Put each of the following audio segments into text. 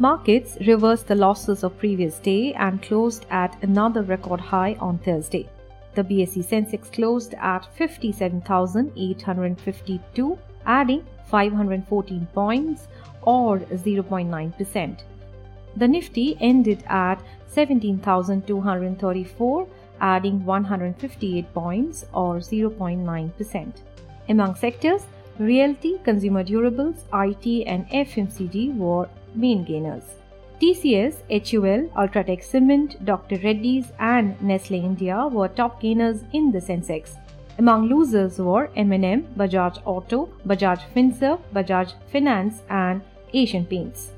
Markets reversed the losses of previous day and closed at another record high on Thursday. The BSE Sensex closed at 57,852, adding 514 points or 0.9%. The Nifty ended at 17,234, adding 158 points or 0.9%. Among sectors, realty, consumer durables, IT, and FMCG were main gainers. TCS, HUL, Ultratech Cement, Dr. Reddy's, and Nestle India were top gainers in the Sensex. Among losers were M&M, Bajaj Auto, Bajaj Finserv, Bajaj Finance, and Asian Paints.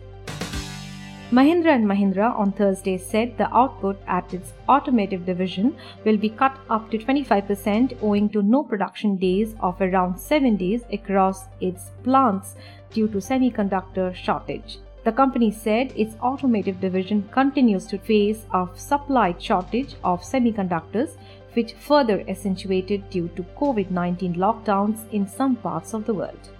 Mahindra and Mahindra on Thursday said the output at its automotive division will be cut up to 25% owing to no production days of around 7 days across its plants due to semiconductor shortage. The company said its automotive division continues to face a supply shortage of semiconductors, which further accentuated due to COVID 19 lockdowns in some parts of the world.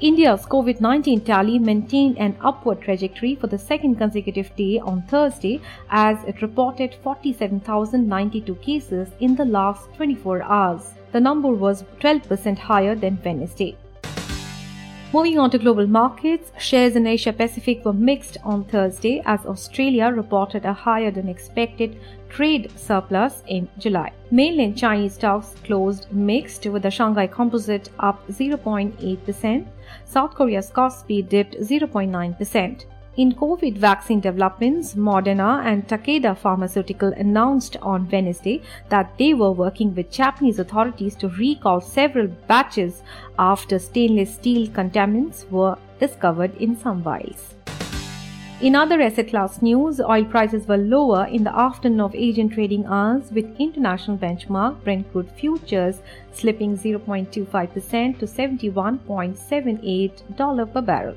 India's COVID 19 tally maintained an upward trajectory for the second consecutive day on Thursday as it reported 47,092 cases in the last 24 hours. The number was 12% higher than Wednesday. Moving on to global markets, shares in Asia Pacific were mixed on Thursday as Australia reported a higher than expected trade surplus in July. Mainland Chinese stocks closed mixed with the Shanghai Composite up 0.8%. South Korea's Kospi dipped 0.9%. In COVID vaccine developments, Moderna and Takeda Pharmaceutical announced on Wednesday that they were working with Japanese authorities to recall several batches after stainless steel contaminants were discovered in some vials. In other asset class news, oil prices were lower in the afternoon of Asian trading hours with international benchmark Brent crude futures slipping 0.25% to $71.78 per barrel.